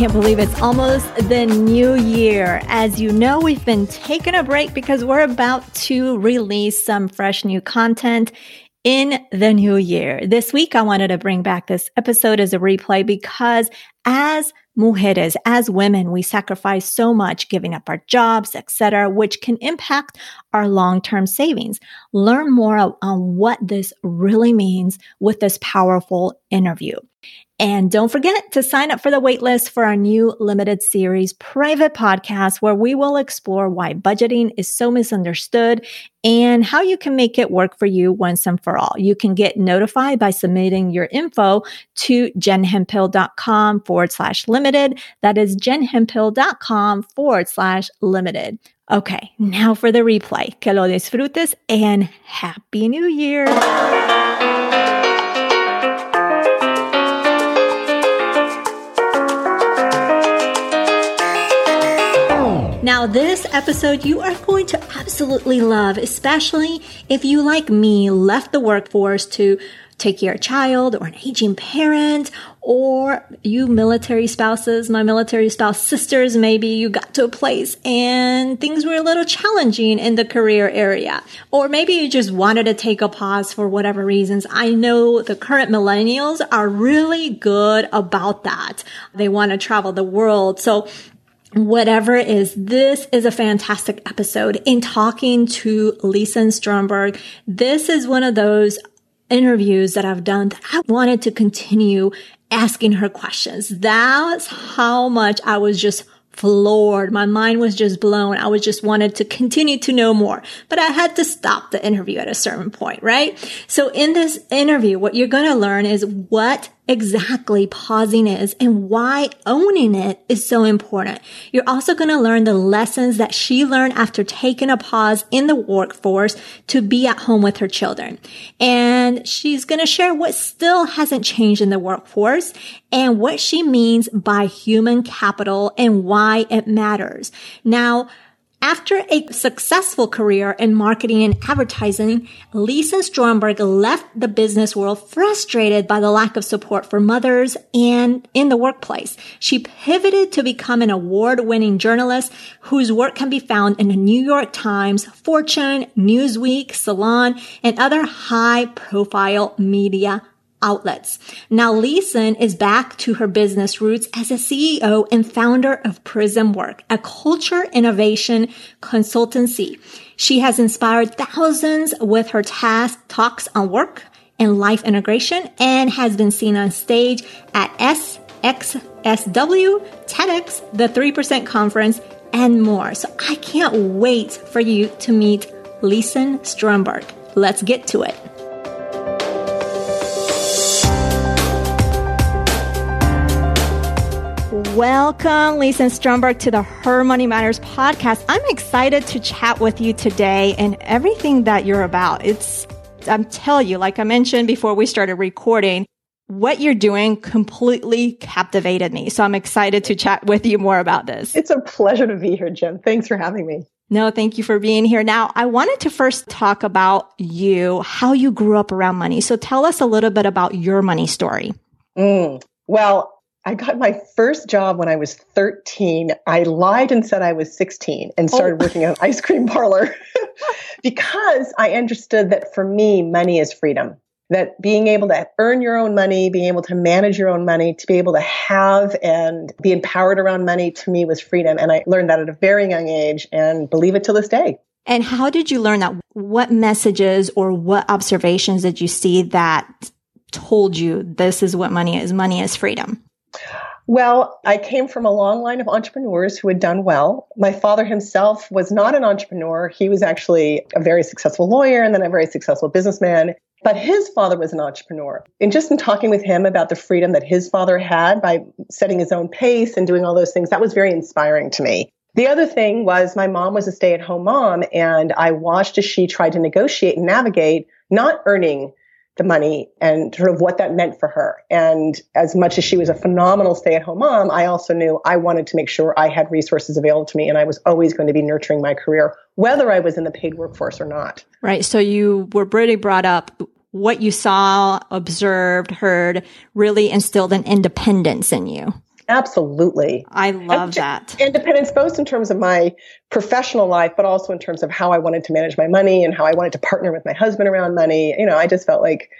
Can't believe it's almost the new year. As you know, we've been taking a break because we're about to release some fresh new content in the new year. This week, I wanted to bring back this episode as a replay because as mujeres, as women, we sacrifice so much giving up our jobs, etc., which can impact our long-term savings. Learn more on what this really means with this powerful interview. And don't forget to sign up for the waitlist for our new limited series private podcast, where we will explore why budgeting is so misunderstood and how you can make it work for you once and for all. You can get notified by submitting your info to jenhemphill.com forward slash limited. That is jenhemphill.com forward slash limited. Okay, now for the replay. Que lo disfrutes and Happy New Year. Now, this episode you are going to absolutely love, especially if you, like me, left the workforce to take care of a child or an aging parent, or you military spouses, my military spouse sisters, maybe you got to a place and things were a little challenging in the career area. Or maybe you just wanted to take a pause for whatever reasons. I know the current millennials are really good about that. They want to travel the world. So whatever it is, this is a fantastic episode in talking to Lisen Stromberg. This is one of those interviews that I've done that I wanted to continue asking her questions. That's how much I was just floored. My mind was just blown. I was just wanted to continue to know more, but I had to stop the interview at a certain point, right? So in this interview, what you're going to learn is what exactly pausing is and why owning it is so important. You're also going to learn the lessons that she learned after taking a pause in the workforce to be at home with her children. And she's going to share what still hasn't changed in the workforce and what she means by human capital and why it matters. Now, after a successful career in marketing and advertising, Lisen Stromberg left the business world frustrated by the lack of support for mothers and in the workplace. She pivoted to become an award-winning journalist whose work can be found in the New York Times, Fortune, Newsweek, Salon, and other high-profile media outlets. Now Lisen is back to her business roots as a CEO and founder of Prism Work, a culture innovation consultancy. She has inspired thousands with her task talks on work and life integration and has been seen on stage at SXSW, TEDx, the 3% conference, and more. So I can't wait for you to meet Lisen Stromberg. Let's get to it. Welcome, Lisen Stromberg, to the Her Money Matters podcast. I'm excited to chat with you today and everything that you're about. It's, I'm telling you, like I mentioned before we started recording, what you're doing completely captivated me. So I'm excited to chat with you more about this. It's a pleasure to be here, Jen. Thanks for having me. No, thank you for being here. Now, I wanted to first talk about you, how you grew up around money. So tell us a little bit about your money story. Mm, well, I got my first job when I was 13. I lied and said I was 16 and oh. started oh. working at an ice cream parlor because I understood that for me, money is freedom. That being able to earn your own money, being able to manage your own money, to be able to have and be empowered around money to me was freedom. And I learned that at a very young age and believe it to this day. And how did you learn that? What messages or what observations did you see that told you this is what money is? Money is freedom. Well, I came from a long line of entrepreneurs who had done well. My father himself was not an entrepreneur. He was actually a very successful lawyer and then a very successful businessman. But his father was an entrepreneur. And just in talking with him about the freedom that his father had by setting his own pace and doing all those things, that was very inspiring to me. The other thing was my mom was a stay at home mom, and I watched as she tried to negotiate and navigate not earning the money and sort of what that meant for her. And as much as she was a phenomenal stay at home mom, I also knew I wanted to make sure I had resources available to me and I was always going to be nurturing my career, whether I was in the paid workforce or not. Right. So you were really brought up what you saw, observed, heard really instilled an independence in you. Absolutely. I love and, that. Independence, both in terms of my professional life, but also in terms of how I wanted to manage my money and how I wanted to partner with my husband around money. You know, I just felt like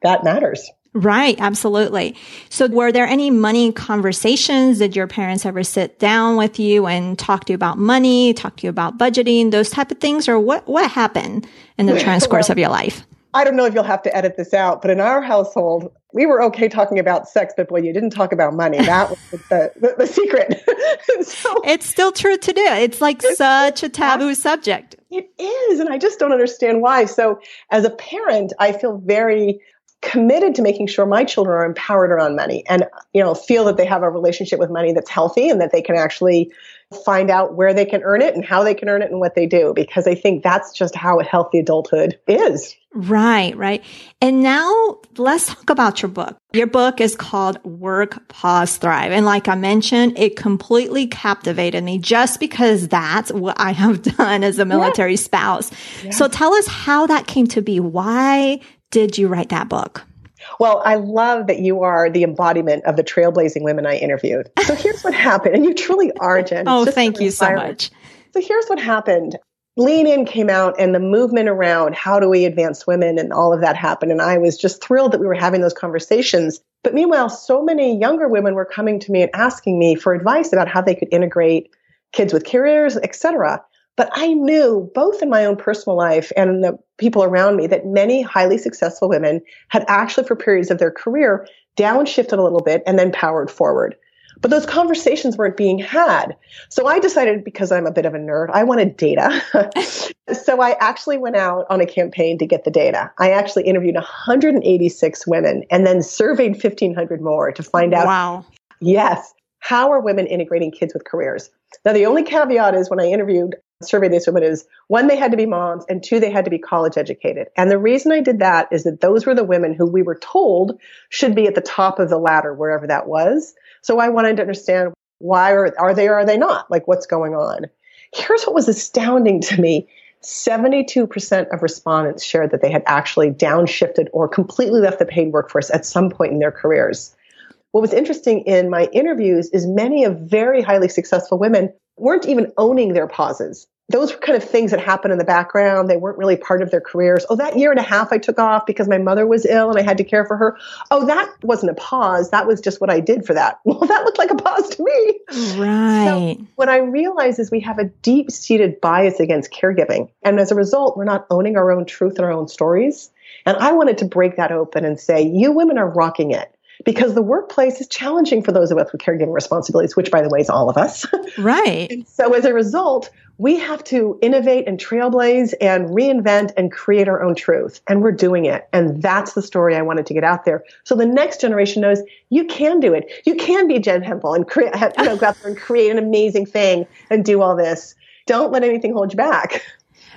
that matters. Right, absolutely. So were there any money conversations? Did your parents ever sit down with you and talk to you about money, talk to you about budgeting, those type of things? Or what, what happened in the transcourse well, of your life? I don't know if you'll have to edit this out, but in our household, we were okay talking about sex, but boy, you didn't talk about money. That was the, the, the secret. so, it's still true today. It's like it's, such a taboo subject. It is. And I just don't understand why. So as a parent, I feel very committed to making sure my children are empowered around money and you know feel that they have a relationship with money that's healthy and that they can actually find out where they can earn it and how they can earn it and what they do because I think that's just how a healthy adulthood is. Right, right. And now let's talk about your book. Your book is called Work, Pause, Thrive. And like I mentioned, it completely captivated me just because that's what I have done as a military yeah. spouse. Yeah. So tell us how that came to be. Why did you write that book? Well, I love that you are the embodiment of the trailblazing women I interviewed. So here's what happened, and you truly are, Jen. oh, thank you so much. So here's what happened. Lean In came out and the movement around how do we advance women and all of that happened. And I was just thrilled that we were having those conversations. But meanwhile, so many younger women were coming to me and asking me for advice about how they could integrate kids with careers, et cetera. But I knew both in my own personal life and in the people around me that many highly successful women had actually, for periods of their career, downshifted a little bit and then powered forward. But those conversations weren't being had. So I decided because I'm a bit of a nerd, I wanted data. so I actually went out on a campaign to get the data. I actually interviewed 186 women and then surveyed 1,500 more to find out. Wow. Yes. How are women integrating kids with careers? Now, the only caveat is when I interviewed survey these women is one, they had to be moms, and two, they had to be college educated. And the reason I did that is that those were the women who we were told should be at the top of the ladder, wherever that was. So I wanted to understand why are, are they or are they not? Like what's going on? Here's what was astounding to me. 72% of respondents shared that they had actually downshifted or completely left the paid workforce at some point in their careers. What was interesting in my interviews is many of very highly successful women weren't even owning their pauses. Those were kind of things that happened in the background. They weren't really part of their careers. Oh, that year and a half I took off because my mother was ill and I had to care for her. Oh, that wasn't a pause. That was just what I did for that. Well, that looked like a pause to me. Right. So what I realize is we have a deep seated bias against caregiving. And as a result, we're not owning our own truth and our own stories. And I wanted to break that open and say, you women are rocking it because the workplace is challenging for those of us with caregiving responsibilities, which by the way is all of us. Right. and so as a result, we have to innovate and trailblaze and reinvent and create our own truth. And we're doing it. And that's the story I wanted to get out there. So the next generation knows you can do it. You can be Jen Hemphill and create, you know, go out there and create an amazing thing and do all this. Don't let anything hold you back.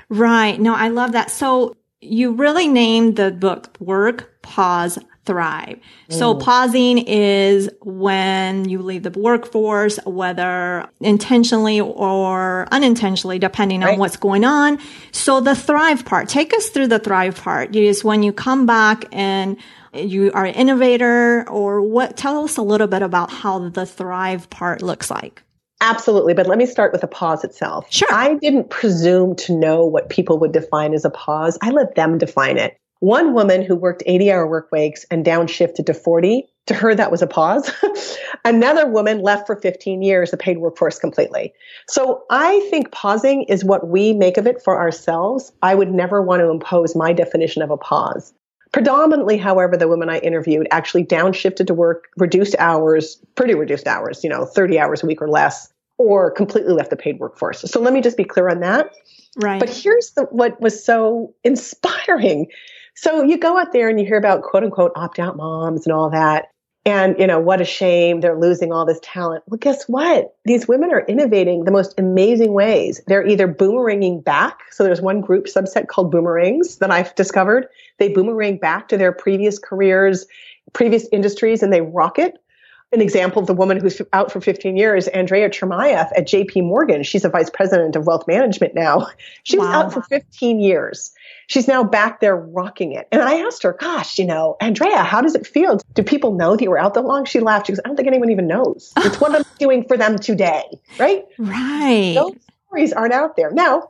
Right. No, I love that. So you really named the book Work, Pause, thrive. So mm. pausing is when you leave the workforce, whether intentionally or unintentionally, depending on right. what's going on. So the thrive part, take us through the thrive part is when you come back and you are an innovator or what, tell us a little bit about how the thrive part looks like. Absolutely. But let me start with the pause itself. Sure. I didn't presume to know what people would define as a pause. I let them define it. One woman who worked 80 hour work weeks and downshifted to 40, to her, that was a pause. Another woman left for 15 years, the paid workforce completely. So I think pausing is what we make of it for ourselves. I would never want to impose my definition of a pause. Predominantly, however, the women I interviewed actually downshifted to work reduced hours, pretty reduced hours, you know, 30 hours a week or less, or completely left the paid workforce. So let me just be clear on that. Right. But here's the, what was so inspiring So you go out there and you hear about quote unquote opt out moms and all that. And, you know, what a shame. They're losing all this talent. Well, guess what? These women are innovating the most amazing ways. They're either boomeranging back. So there's one group subset called boomerangs that I've discovered. They boomerang back to their previous careers, previous industries, and they rock it an example of the woman who's out for 15 years, Andrea Chermayeff at JP Morgan. She's a vice president of wealth management now. She was wow. out for 15 years. She's now back there rocking it. And I asked her, gosh, you know, Andrea, how does it feel? Do people know that you were out that long? She laughed. She goes, I don't think anyone even knows. It's what I'm doing for them today. Right? Right. Those stories aren't out there. Now,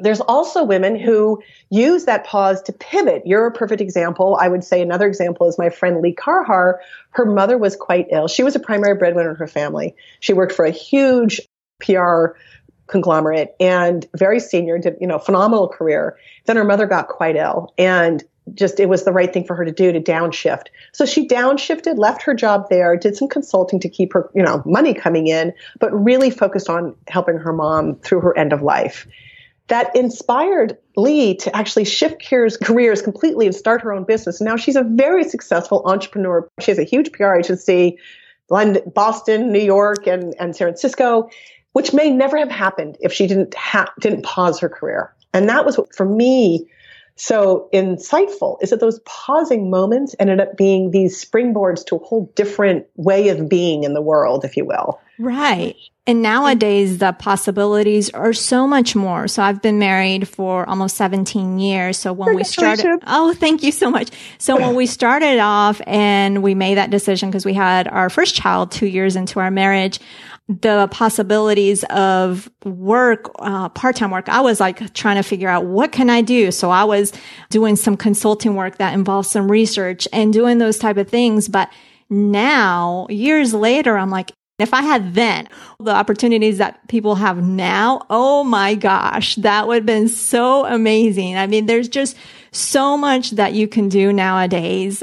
there's also women who use that pause to pivot. You're a perfect example. I would say another example is my friend Lee Caraher. Her mother was quite ill. She was a primary breadwinner in her family. She worked for a huge PR conglomerate and very senior, did, you know, phenomenal career. Then her mother got quite ill and just it was the right thing for her to do to downshift. So she downshifted, left her job there, did some consulting to keep her, you know, money coming in, but really focused on helping her mom through her end of life that inspired Lee to actually shift careers, careers completely and start her own business. Now she's a very successful entrepreneur. She has a huge PR agency, London, Boston, New York, and, and San Francisco, which may never have happened if she didn't ha- didn't pause her career. And that was what, for me so insightful is that those pausing moments ended up being these springboards to a whole different way of being in the world, if you will. Right. And nowadays the possibilities are so much more. So I've been married for almost 17 years. So when we started, oh, thank you so much. So when we started off and we made that decision because we had our first child two years into our marriage, the possibilities of work, uh, part-time work, I was like trying to figure out what can I do? So I was doing some consulting work that involved some research and doing those type of things. But now, years later, I'm like, if I had then the opportunities that people have now, oh my gosh, that would have been so amazing. I mean, there's just so much that you can do nowadays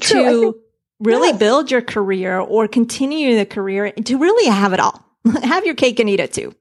True, to really yes. build your career or continue the career to really have it all. have your cake and eat it too.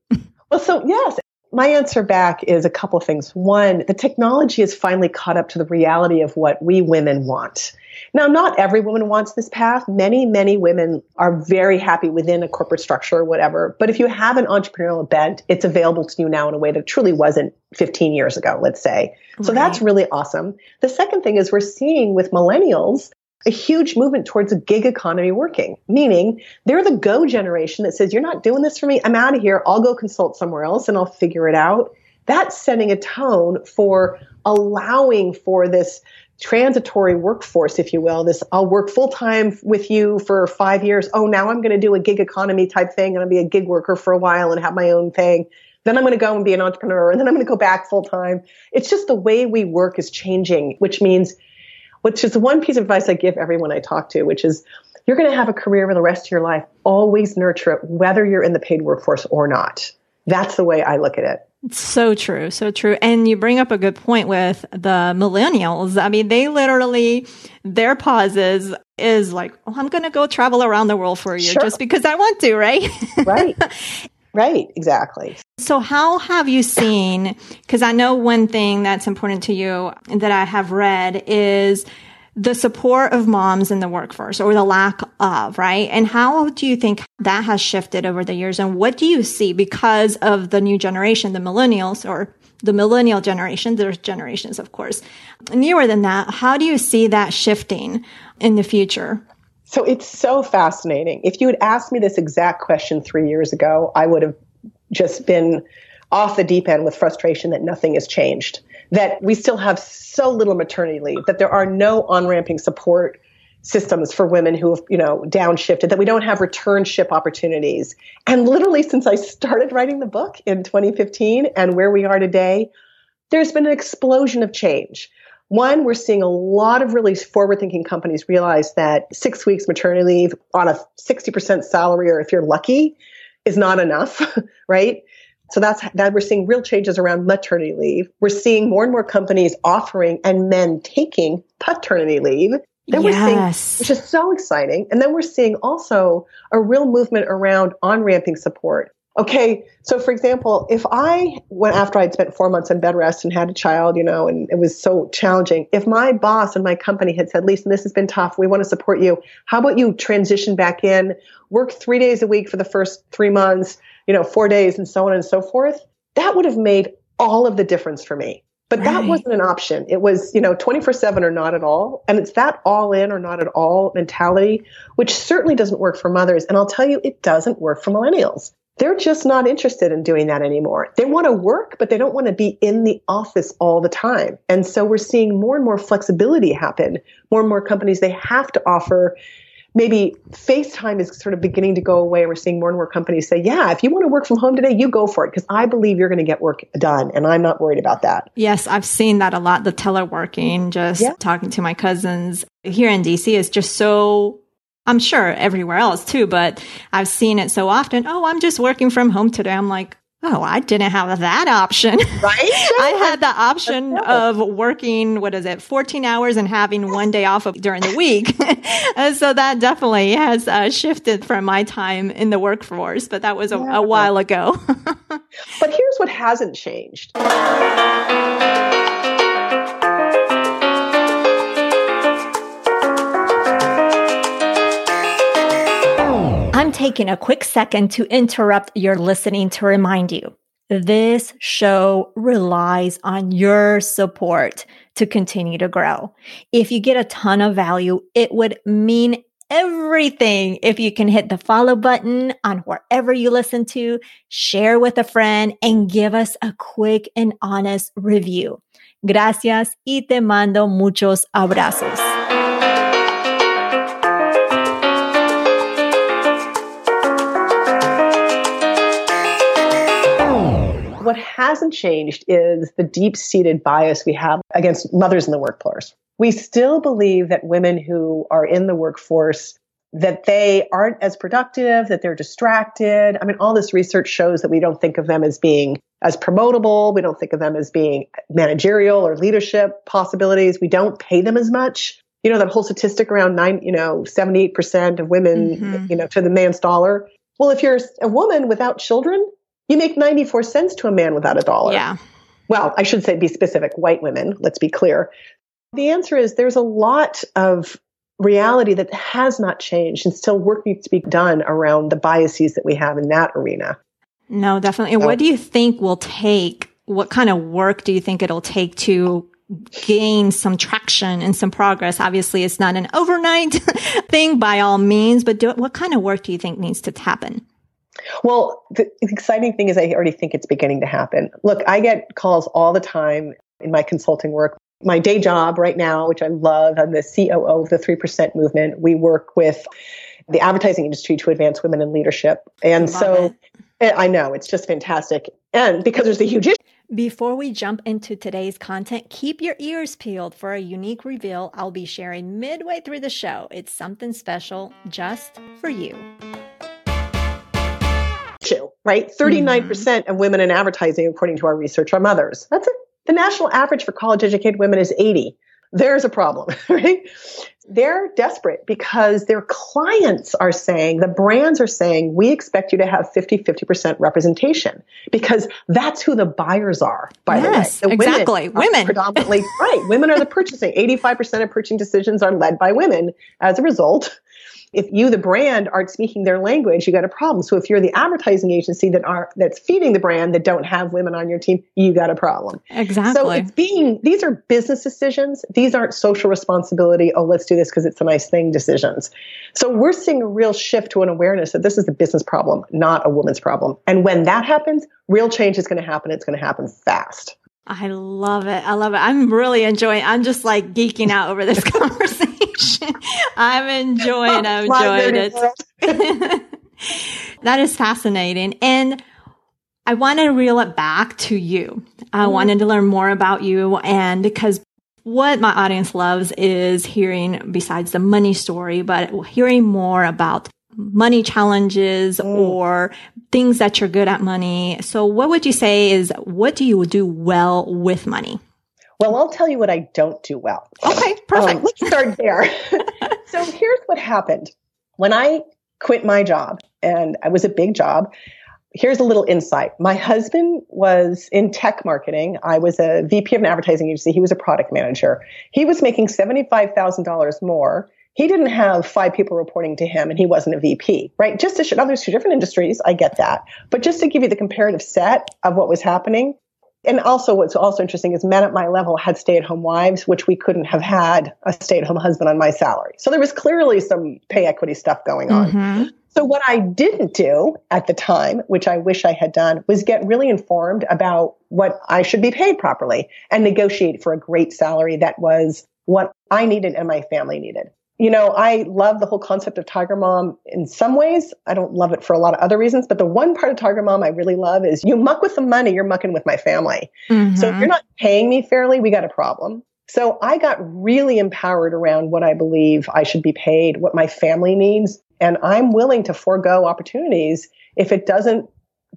well, so yes, my answer back is a couple of things. One, the technology has finally caught up to the reality of what we women want. Now, not every woman wants this path. Many, many women are very happy within a corporate structure or whatever. But if you have an entrepreneurial bent, it's available to you now in a way that truly wasn't 15 years ago, let's say. So right. that's really awesome. The second thing is we're seeing with millennials a huge movement towards a gig economy working, meaning they're the go generation that says, You're not doing this for me. I'm out of here. I'll go consult somewhere else and I'll figure it out. That's setting a tone for allowing for this transitory workforce, if you will. This I'll work full time with you for five years. Oh, now I'm going to do a gig economy type thing and I'll be a gig worker for a while and have my own thing. Then I'm going to go and be an entrepreneur and then I'm going to go back full time. It's just the way we work is changing, which means which is the one piece of advice I give everyone I talk to, which is you're going to have a career for the rest of your life. Always nurture it, whether you're in the paid workforce or not. That's the way I look at it. So true. So true. And you bring up a good point with the millennials. I mean, they literally, their pauses is like, oh, I'm going to go travel around the world for you sure. just because I want to, right? right. Right, exactly. So, how have you seen? Because I know one thing that's important to you that I have read is the support of moms in the workforce or the lack of, right? And how do you think that has shifted over the years? And what do you see because of the new generation, the millennials or the millennial generation? There's generations, of course, newer than that. How do you see that shifting in the future? So it's so fascinating. If you had asked me this exact question three years ago, I would have just been off the deep end with frustration that nothing has changed, that we still have so little maternity leave, that there are no on ramping support systems for women who have, you know, downshifted, that we don't have return ship opportunities. And literally since I started writing the book in 2015 and where we are today, there's been an explosion of change. One, we're seeing a lot of really forward thinking companies realize that six weeks maternity leave on a 60% salary, or if you're lucky, is not enough, right? So that's that we're seeing real changes around maternity leave. We're seeing more and more companies offering and men taking paternity leave. Then yes. we're seeing, which is so exciting. And then we're seeing also a real movement around on ramping support. okay, so for example, if I went after I'd spent four months in bed rest and had a child, you know, and it was so challenging, if my boss and my company had said, Lisen, this has been tough, we want to support you. How about you transition back in, work three days a week for the first three months, you know, four days and so on and so forth? That would have made all of the difference for me. But right. that wasn't an option. It was, you know, 24 7 or not at all. And it's that all in or not at all mentality, which certainly doesn't work for mothers. And I'll tell you, it doesn't work for millennials they're just not interested in doing that anymore. They want to work, but they don't want to be in the office all the time. And so we're seeing more and more flexibility happen. More and more companies, they have to offer maybe FaceTime is sort of beginning to go away. We're seeing more and more companies say, yeah, if you want to work from home today, you go for it because I believe you're going to get work done. And I'm not worried about that. Yes, I've seen that a lot. The teleworking, just yeah. talking to my cousins here in DC is just so I'm sure everywhere else too, but I've seen it so often. Oh, I'm just working from home today. I'm like, oh, I didn't have that option. Right. I had the option of working, what is it, 14 hours and having one day off of, during the week. so that definitely has uh, shifted from my time in the workforce, but that was a, yeah. a while ago. but here's what hasn't changed. Taking a quick second to interrupt your listening to remind you this show relies on your support to continue to grow. If you get a ton of value, it would mean everything if you can hit the follow button on wherever you listen to, share with a friend, and give us a quick and honest review. Gracias y te mando muchos abrazos. Hasn't changed is the deep seated bias we have against mothers in the workforce. We still believe that women who are in the workforce that they aren't as productive, that they're distracted. I mean, all this research shows that we don't think of them as being as promotable. We don't think of them as being managerial or leadership possibilities. We don't pay them as much. You know, that whole statistic around nine, you know, 78% of women, mm-hmm. you know, to the man's dollar. Well, if you're a woman without children, you make 94 cents to a man without a dollar. Yeah. Well, I should say be specific, white women, let's be clear. The answer is there's a lot of reality that has not changed and still work needs to be done around the biases that we have in that arena. No, definitely. what do you think will take? What kind of work do you think it'll take to gain some traction and some progress? Obviously, it's not an overnight thing by all means, but do, what kind of work do you think needs to happen? Well, the exciting thing is I already think it's beginning to happen. Look, I get calls all the time in my consulting work. My day job right now, which I love, I'm the COO of the 3% movement. We work with the advertising industry to advance women in leadership. And so it. Eh, I know it's just fantastic. And because there's a huge issue. Before we jump into today's content, keep your ears peeled for a unique reveal I'll be sharing midway through the show. It's something special just for you right? 39% mm-hmm. of women in advertising, according to our research, are mothers. That's it. The national average for college educated women is 80. There's a problem, right? They're desperate because their clients are saying, the brands are saying, we expect you to have 50, 50% representation because that's who the buyers are, by yes, the way. The exactly. Women. women. Predominantly, right. Women are the purchasing. 85% of purchasing decisions are led by women. As a result, if you, the brand, aren't speaking their language, you got a problem. So if you're the advertising agency that are that's feeding the brand that don't have women on your team, you got a problem. Exactly. So it's being these are business decisions. These aren't social responsibility. Oh, let's do this because it's a nice thing decisions. So we're seeing a real shift to an awareness that this is a business problem, not a woman's problem. And when that happens, real change is going to happen. It's going to happen fast. I love it. I love it. I'm really enjoying. I'm just like geeking out over this conversation. I'm enjoying. I'm enjoying it. that is fascinating, and I want to reel it back to you. I mm. wanted to learn more about you, and because what my audience loves is hearing, besides the money story, but hearing more about money challenges mm. or things that you're good at money. So what would you say is what do you do well with money? Well, I'll tell you what I don't do well. Okay, perfect. Um, let's start there. so here's what happened. When I quit my job, and it was a big job, here's a little insight. My husband was in tech marketing. I was a VP of an advertising agency. He was a product manager. He was making $75,000 more. He didn't have five people reporting to him and he wasn't a VP, right? Just to show, now there's two different industries. I get that. But just to give you the comparative set of what was happening, and also what's also interesting is men at my level had stay-at-home wives, which we couldn't have had a stay-at-home husband on my salary. So there was clearly some pay equity stuff going on. Mm-hmm. So what I didn't do at the time, which I wish I had done, was get really informed about what I should be paid properly and negotiate for a great salary that was what I needed and my family needed you know, I love the whole concept of Tiger Mom in some ways. I don't love it for a lot of other reasons, but the one part of Tiger Mom I really love is you muck with the money, you're mucking with my family. Mm-hmm. So if you're not paying me fairly, we got a problem. So I got really empowered around what I believe I should be paid, what my family needs, and I'm willing to forego opportunities if it doesn't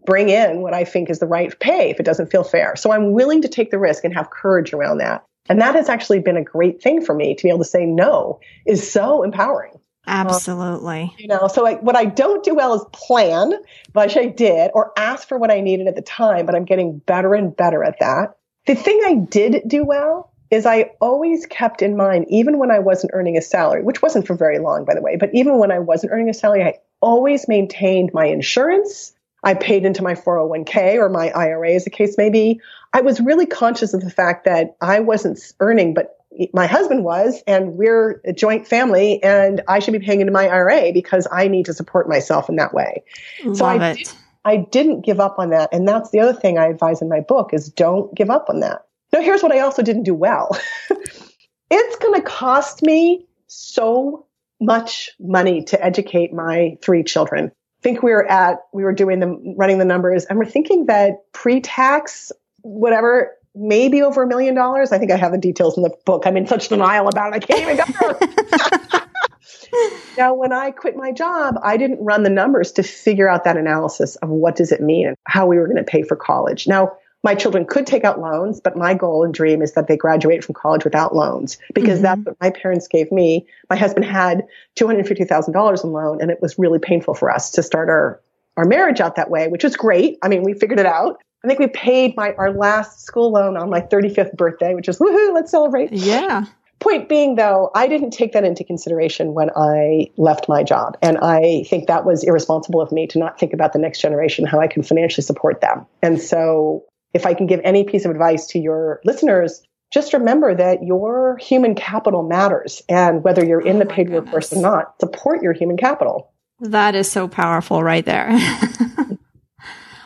bring in what I think is the right pay, if it doesn't feel fair. So I'm willing to take the risk and have courage around that. And that has actually been a great thing for me to be able to say no is so empowering. Absolutely. Um, you know, so I, what I don't do well is plan, which I did, or ask for what I needed at the time, but I'm getting better and better at that. The thing I did do well is I always kept in mind, even when I wasn't earning a salary, which wasn't for very long, by the way, but even when I wasn't earning a salary, I always maintained my insurance. I paid into my 401k or my IRA, as the case may be. I was really conscious of the fact that I wasn't earning, but my husband was, and we're a joint family, and I should be paying into my IRA because I need to support myself in that way. Love so I, it. I didn't give up on that, and that's the other thing I advise in my book is don't give up on that. Now, here's what I also didn't do well. it's going to cost me so much money to educate my three children. I think we were at we were doing the running the numbers, and we're thinking that pre-tax whatever, maybe over a million dollars. I think I have the details in the book. I'm in such denial about it. I can't even go now, when I quit my job, I didn't run the numbers to figure out that analysis of what does it mean and how we were going to pay for college. Now, my children could take out loans, but my goal and dream is that they graduate from college without loans because mm-hmm. that's what my parents gave me. My husband had $250,000 in loan and it was really painful for us to start our, our marriage out that way, which was great. I mean, we figured it out. I think we paid my our last school loan on my 35th birthday, which is woohoo, let's celebrate. Yeah. Point being though, I didn't take that into consideration when I left my job. And I think that was irresponsible of me to not think about the next generation, how I can financially support them. And so if I can give any piece of advice to your listeners, just remember that your human capital matters. And whether you're in oh the paid workforce or not, support your human capital. That is so powerful right there.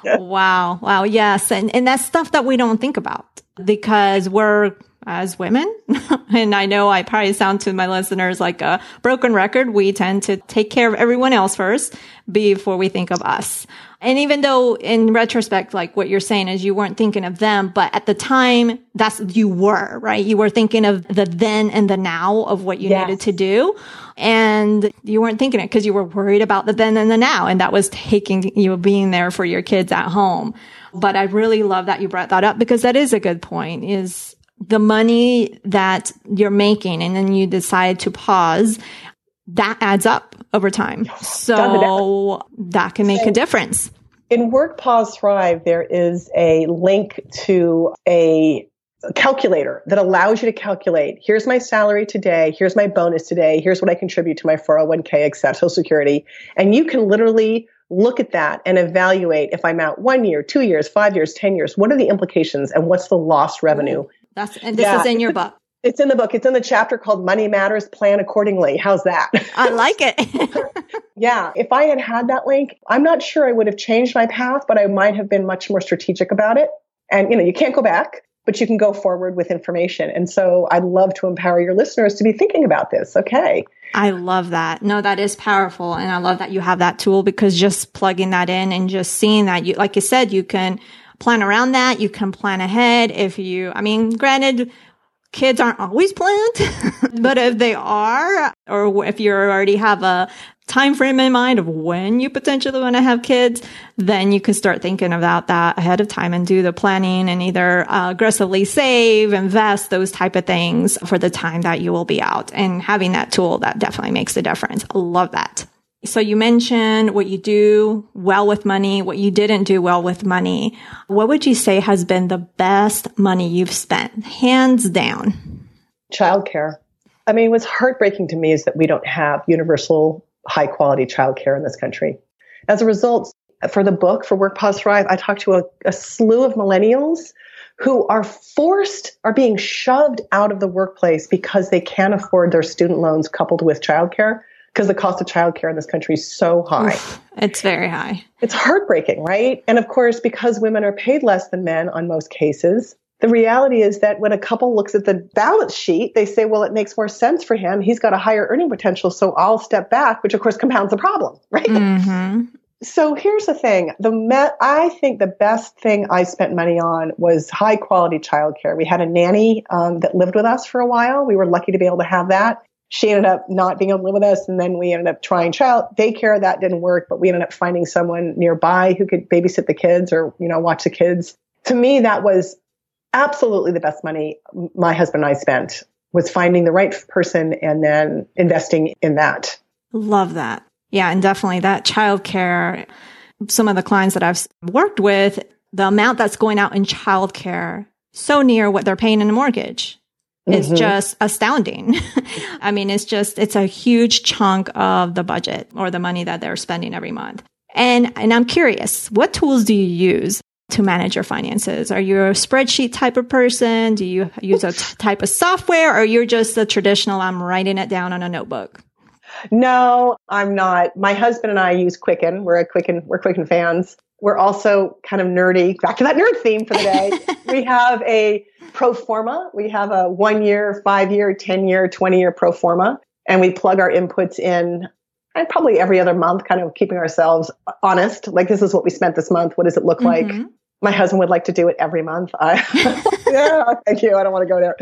wow. Wow. Yes. And, and that's stuff that we don't think about because we're as women. and I know I probably sound to my listeners like a broken record. We tend to take care of everyone else first before we think of us. And even though in retrospect, like what you're saying is you weren't thinking of them, but at the time, that's, you were, right? You were thinking of the then and the now of what you yes. needed to do. And you weren't thinking it because you were worried about the then and the now. And that was taking you being there for your kids at home. But I really love that you brought that up because that is a good point is the money that you're making and then you decide to pause that adds up over time. So that can make so, a difference. In Work Pause Thrive, there is a link to a calculator that allows you to calculate here's my salary today, here's my bonus today, here's what I contribute to my 401k, etc., Social Security. And you can literally look at that and evaluate if I'm out one year, two years, five years, 10 years, what are the implications and what's the lost revenue? That's and this yeah. is in your book. It's in the book. It's in the chapter called Money Matters, Plan Accordingly. How's that? I like it. yeah. If I had had that link, I'm not sure I would have changed my path, but I might have been much more strategic about it. And, you know, you can't go back, but you can go forward with information. And so I'd love to empower your listeners to be thinking about this. Okay. I love that. No, that is powerful. And I love that you have that tool because just plugging that in and just seeing that you, like you said, you can plan around that. You can plan ahead. If you, I mean, granted, kids aren't always planned, but if they are, or if you already have a time frame in mind of when you potentially want to have kids, then you can start thinking about that ahead of time and do the planning and either uh, aggressively save, invest, those type of things for the time that you will be out. And having that tool, that definitely makes a difference. I love that. So you mentioned what you do well with money, what you didn't do well with money. What would you say has been the best money you've spent, hands down? Childcare. I mean, what's heartbreaking to me is that we don't have universal high quality childcare in this country. As a result, for the book, for Work Pause Thrive, I talked to a, a slew of millennials who are forced, are being shoved out of the workplace because they can't afford their student loans coupled with childcare because the cost of childcare in this country is so high. Oof, it's very high. It's heartbreaking, right? And of course, because women are paid less than men on most cases, the reality is that when a couple looks at the balance sheet, they say, well, it makes more sense for him. He's got a higher earning potential, so I'll step back, which of course compounds the problem, right? Mm-hmm. So here's the thing. The me- I think the best thing I spent money on was high quality childcare. We had a nanny um, that lived with us for a while. We were lucky to be able to have that she ended up not being able to live with us and then we ended up trying child daycare. That didn't work but we ended up finding someone nearby who could babysit the kids or you know watch the kids. To me that was absolutely the best money my husband and i spent was finding the right person and then investing in that. Love that. Yeah and definitely that childcare some of the clients that i've worked with the amount that's going out in childcare so near what they're paying in a mortgage is mm-hmm. just astounding. I mean, it's just, it's a huge chunk of the budget or the money that they're spending every month. And, and I'm curious, what tools do you use to manage your finances? Are you a spreadsheet type of person? Do you use a t- type of software or you're just the traditional, I'm writing it down on a notebook? No, I'm not. My husband and I use Quicken. We're a Quicken, we're Quicken fans. We're also kind of nerdy. Back to that nerd theme for the day. we have a pro forma. We have a one year, five year, 10 year, 20 year pro forma, and we plug our inputs in and probably every other month, kind of keeping ourselves honest. Like, this is what we spent this month. What does it look mm-hmm. like? My husband would like to do it every month. I, yeah, thank you. I don't want to go there.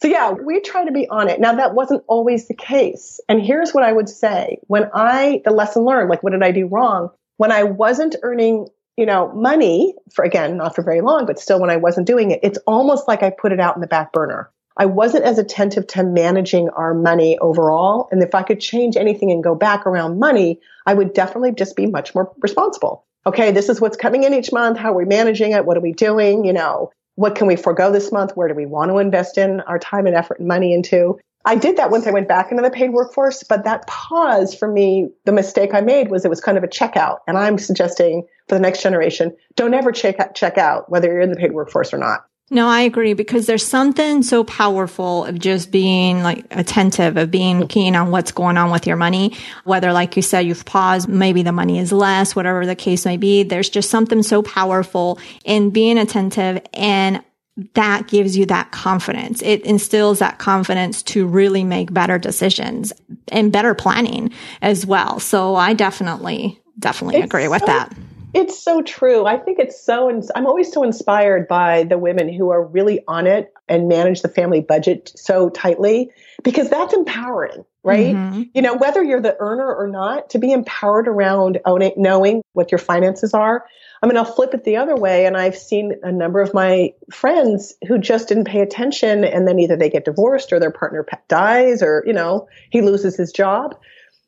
So yeah, we try to be on it. Now that wasn't always the case. And here's what I would say. When I, the lesson learned, like what did I do wrong? When I wasn't earning, you know, money for again, not for very long, but still when I wasn't doing it, it's almost like I put it out in the back burner. I wasn't as attentive to managing our money overall. And if I could change anything and go back around money, I would definitely just be much more responsible. Okay, this is what's coming in each month. How are we managing it? What are we doing? You know, what can we forego this month? Where do we want to invest in our time and effort and money into? I did that once I went back into the paid workforce, but that pause for me, the mistake I made was it was kind of a checkout. And I'm suggesting for the next generation, don't ever check out, check out whether you're in the paid workforce or not. No, I agree because there's something so powerful of just being like attentive, of being keen on what's going on with your money. Whether, like you said, you've paused, maybe the money is less, whatever the case may be. There's just something so powerful in being attentive and that gives you that confidence. It instills that confidence to really make better decisions and better planning as well. So I definitely, definitely it's agree with so, that. It's so true. I think it's so, I'm always so inspired by the women who are really on it and manage the family budget so tightly because that's empowering, right? Mm-hmm. You know, whether you're the earner or not, to be empowered around owning, knowing what your finances are. I mean, I'll flip it the other way. And I've seen a number of my friends who just didn't pay attention. And then either they get divorced or their partner dies or, you know, he loses his job.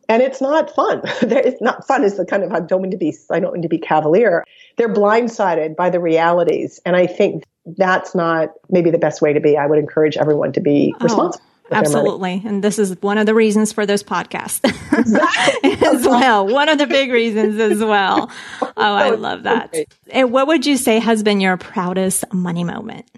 And it's not fun. it's not fun is the kind of, I don't mean to be, I don't mean to be cavalier. They're blindsided by the realities. And I think that's not maybe the best way to be. I would encourage everyone to be oh. responsible. Absolutely. And this is one of the reasons for this podcast exactly. as well. One of the big reasons as well. Oh, I love that. And what would you say has been your proudest money moment?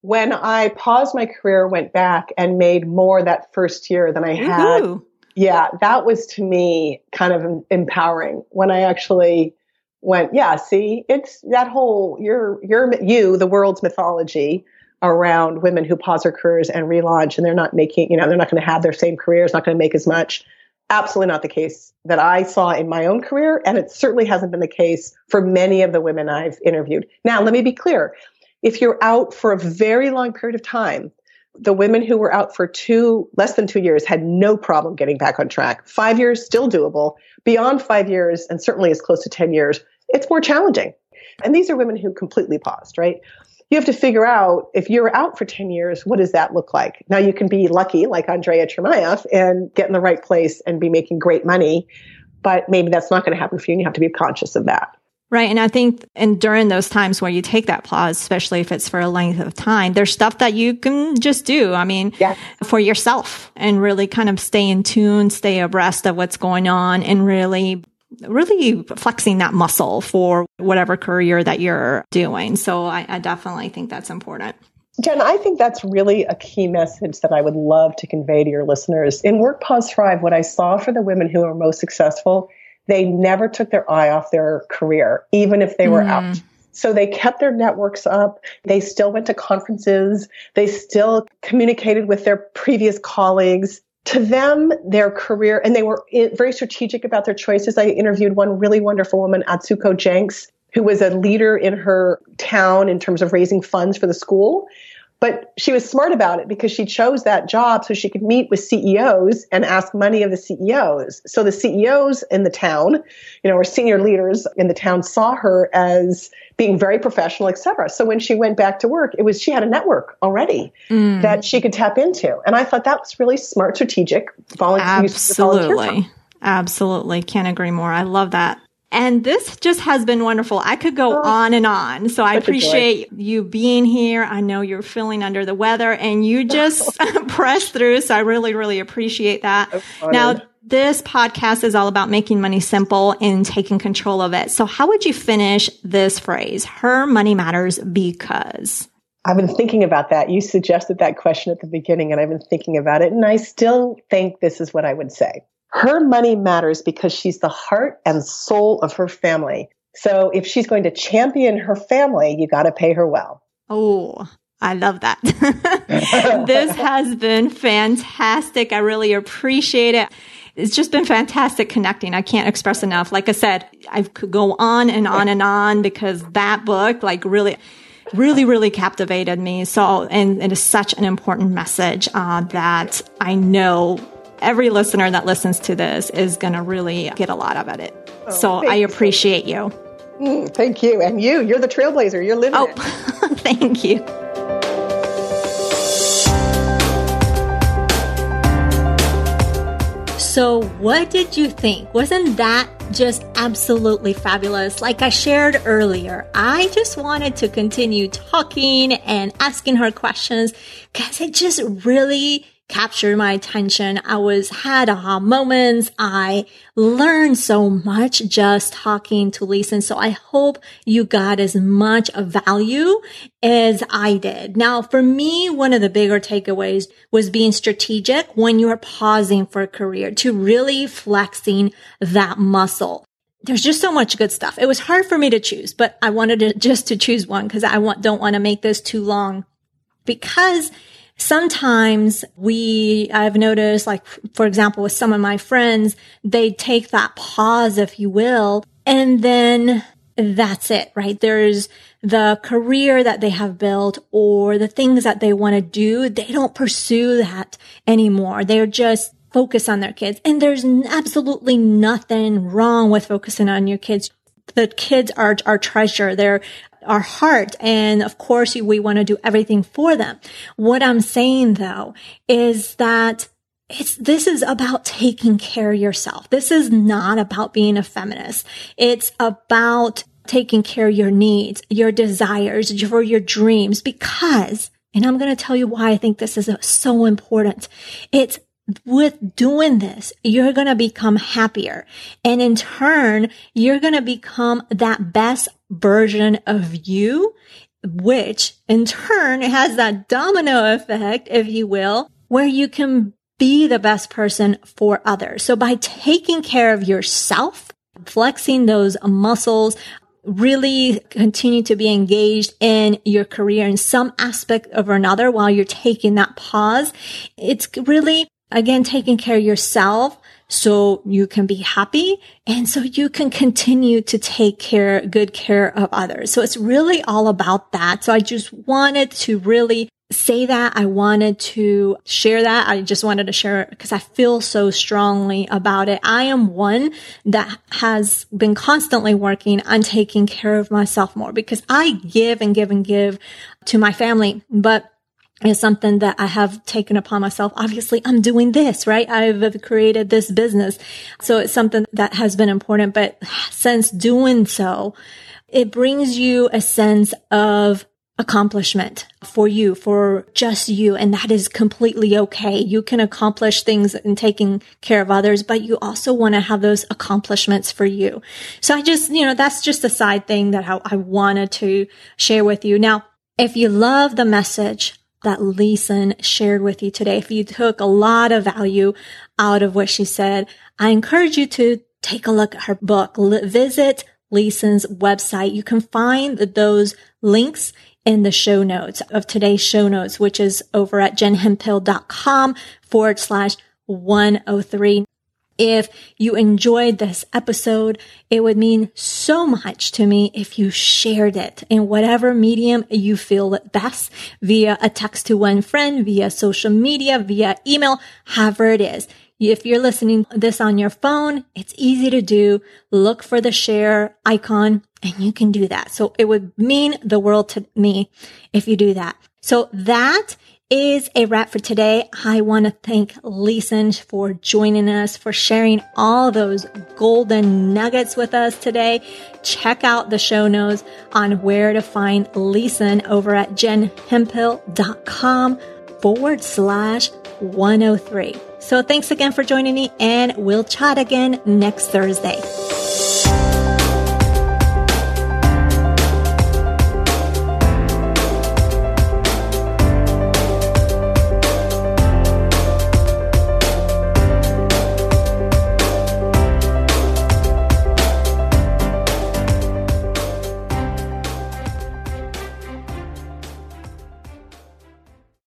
When I paused my career, went back and made more that first year than I had. Ooh. Yeah, that was to me kind of empowering when I actually went, yeah, see, it's that whole, you're, you're, you, the world's mythology around women who pause their careers and relaunch and they're not making, you know, they're not going to have their same careers, not going to make as much. Absolutely not the case that I saw in my own career. And it certainly hasn't been the case for many of the women I've interviewed. Now, let me be clear. If you're out for a very long period of time, the women who were out for two, less than two years had no problem getting back on track. Five years, still doable. Beyond five years, and certainly as close to 10 years, it's more challenging. And these are women who completely paused, right? You have to figure out if you're out for 10 years, what does that look like? Now you can be lucky like Andrea Chermayeff and get in the right place and be making great money. but maybe that's not going to happen for you and you have to be conscious of that. Right. And I think, and during those times where you take that pause, especially if it's for a length of time, there's stuff that you can just do. I mean, yeah. for yourself and really kind of stay in tune, stay abreast of what's going on and really really flexing that muscle for whatever career that you're doing. So I, I definitely think that's important. Jen, I think that's really a key message that I would love to convey to your listeners. In Work Pause Thrive, what I saw for the women who are most successful, they never took their eye off their career, even if they were mm. out. So they kept their networks up. They still went to conferences. They still communicated with their previous colleagues to them, their career, and they were very strategic about their choices. I interviewed one really wonderful woman, Atsuko Jenks, who was a leader in her town in terms of raising funds for the school. But she was smart about it because she chose that job so she could meet with CEOs and ask money of the CEOs. So the CEOs in the town, you know, or senior leaders in the town saw her as being very professional, et cetera. So when she went back to work, it was she had a network already mm. that she could tap into. And I thought that was really smart, strategic, volunteer. Absolutely. Absolutely. Can't agree more. I love that. And this just has been wonderful. I could go oh, on and on. So I appreciate you being here. I know you're feeling under the weather and you just press through. So I really, really appreciate that. Now, this podcast is all about making money simple and taking control of it. So how would you finish this phrase? Her money matters because. I've been thinking about that. You suggested that question at the beginning and I've been thinking about it. And I still think this is what I would say. Her money matters because she's the heart and soul of her family. So if she's going to champion her family, you got to pay her well. Oh, I love that. this has been fantastic. I really appreciate it. It's just been fantastic connecting. I can't express enough. Like I said, I could go on and on and on because that book, like really, really, really captivated me. So, and it is such an important message uh, that I know every listener that listens to this is going to really get a lot out of it. Oh, so I appreciate you. Mm, thank you. And you, you're the trailblazer. You're living oh, it. thank you. So, what did you think? Wasn't that just absolutely fabulous? Like I shared earlier, I just wanted to continue talking and asking her questions because it just really captured my attention. I was had aha moments. I learned so much just talking to Lisen. So I hope you got as much value as I did. Now, for me, one of the bigger takeaways was being strategic when you're pausing for a career to really flexing that muscle there's just so much good stuff. It was hard for me to choose, but I wanted to just to choose one because I want, don't want to make this too long because Sometimes we, I've noticed, like, for example, with some of my friends, they take that pause, if you will, and then that's it, right? There's the career that they have built or the things that they want to do. They don't pursue that anymore. They're just focused on their kids. And there's absolutely nothing wrong with focusing on your kids. The kids are our treasure. They're our heart. And of course, we want to do everything for them. What I'm saying though is that it's, this is about taking care of yourself. This is not about being a feminist. It's about taking care of your needs, your desires, for your dreams, because, and I'm going to tell you why I think this is so important. It's with doing this, you're going to become happier. And in turn, you're going to become that best version of you, which in turn has that domino effect, if you will, where you can be the best person for others. So by taking care of yourself, flexing those muscles, really continue to be engaged in your career in some aspect of another while you're taking that pause. It's really again, taking care of yourself so you can be happy and so you can continue to take care, good care of others. So it's really all about that. So I just wanted to really say that. I wanted to share that. I just wanted to share it because I feel so strongly about it. I am one that has been constantly working on taking care of myself more because I give and give and give to my family, but is something that I have taken upon myself. Obviously, I'm doing this, right? I've created this business. So it's something that has been important. But since doing so, it brings you a sense of accomplishment for you, for just you. And that is completely okay. You can accomplish things in taking care of others, but you also want to have those accomplishments for you. So I just, you know, that's just a side thing that I, I wanted to share with you. Now, if you love the message that Lisen shared with you today, if you took a lot of value out of what she said, I encourage you to take a look at her book. Visit Lisen's website. You can find those links in the show notes of today's show notes, which is over at jenhemphill.com forward slash 103. If you enjoyed this episode, it would mean so much to me if you shared it in whatever medium you feel best via a text to one friend, via social media, via email, however it is. If you're listening this on your phone, it's easy to do. Look for the share icon and you can do that. So it would mean the world to me if you do that. So that is a wrap for today. I want to thank Lisen for joining us, for sharing all those golden nuggets with us today. Check out the show notes on where to find Lisen over at jenhemphill.com forward slash 103. So thanks again for joining me and we'll chat again next Thursday.